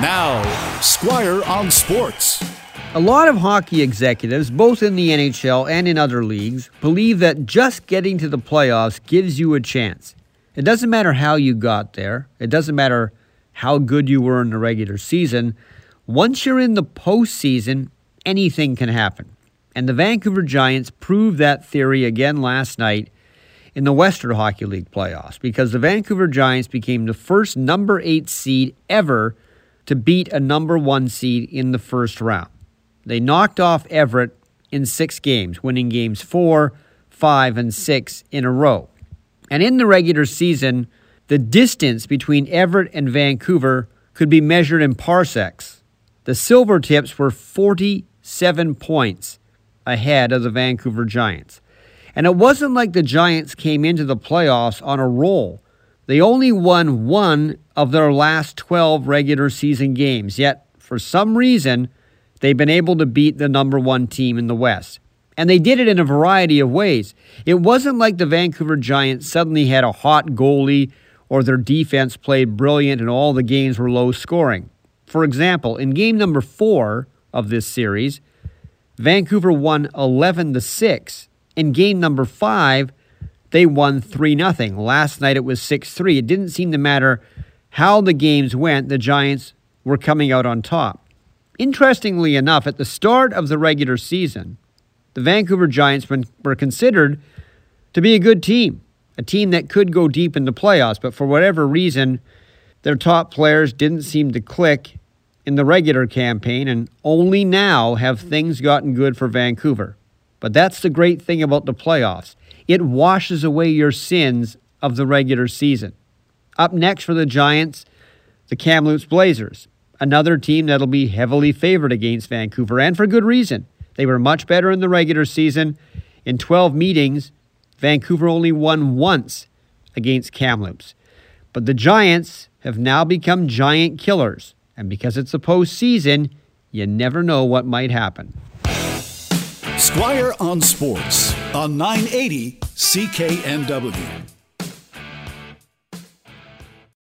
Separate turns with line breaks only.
Now, Squire on Sports.
A lot of hockey executives, both in the NHL and in other leagues, believe that just getting to the playoffs gives you a chance. It doesn't matter how you got there, it doesn't matter how good you were in the regular season. Once you're in the postseason, anything can happen. And the Vancouver Giants proved that theory again last night in the Western Hockey League playoffs because the Vancouver Giants became the first number eight seed ever to beat a number one seed in the first round. They knocked off Everett in six games, winning games four, five, and six in a row. And in the regular season, the distance between Everett and Vancouver could be measured in parsecs. The Silvertips were 47 points ahead of the Vancouver Giants. And it wasn't like the Giants came into the playoffs on a roll. They only won one of their last 12 regular season games, yet, for some reason, they've been able to beat the number one team in the West. And they did it in a variety of ways. It wasn't like the Vancouver Giants suddenly had a hot goalie or their defense played brilliant and all the games were low scoring. For example, in game number four of this series, Vancouver won 11 to 6. In game number five, they won 3 0. Last night it was 6 3. It didn't seem to matter how the games went, the Giants were coming out on top. Interestingly enough, at the start of the regular season, the Vancouver Giants were considered to be a good team, a team that could go deep in the playoffs, but for whatever reason, their top players didn't seem to click in the regular campaign, and only now have things gotten good for Vancouver. But that's the great thing about the playoffs it washes away your sins of the regular season. Up next for the Giants, the Kamloops Blazers, another team that'll be heavily favored against Vancouver, and for good reason. They were much better in the regular season. In 12 meetings, Vancouver only won once against Kamloops. But the Giants have now become giant killers, and because it's the postseason, you never know what might happen.
Squire on Sports on 980 CKNW.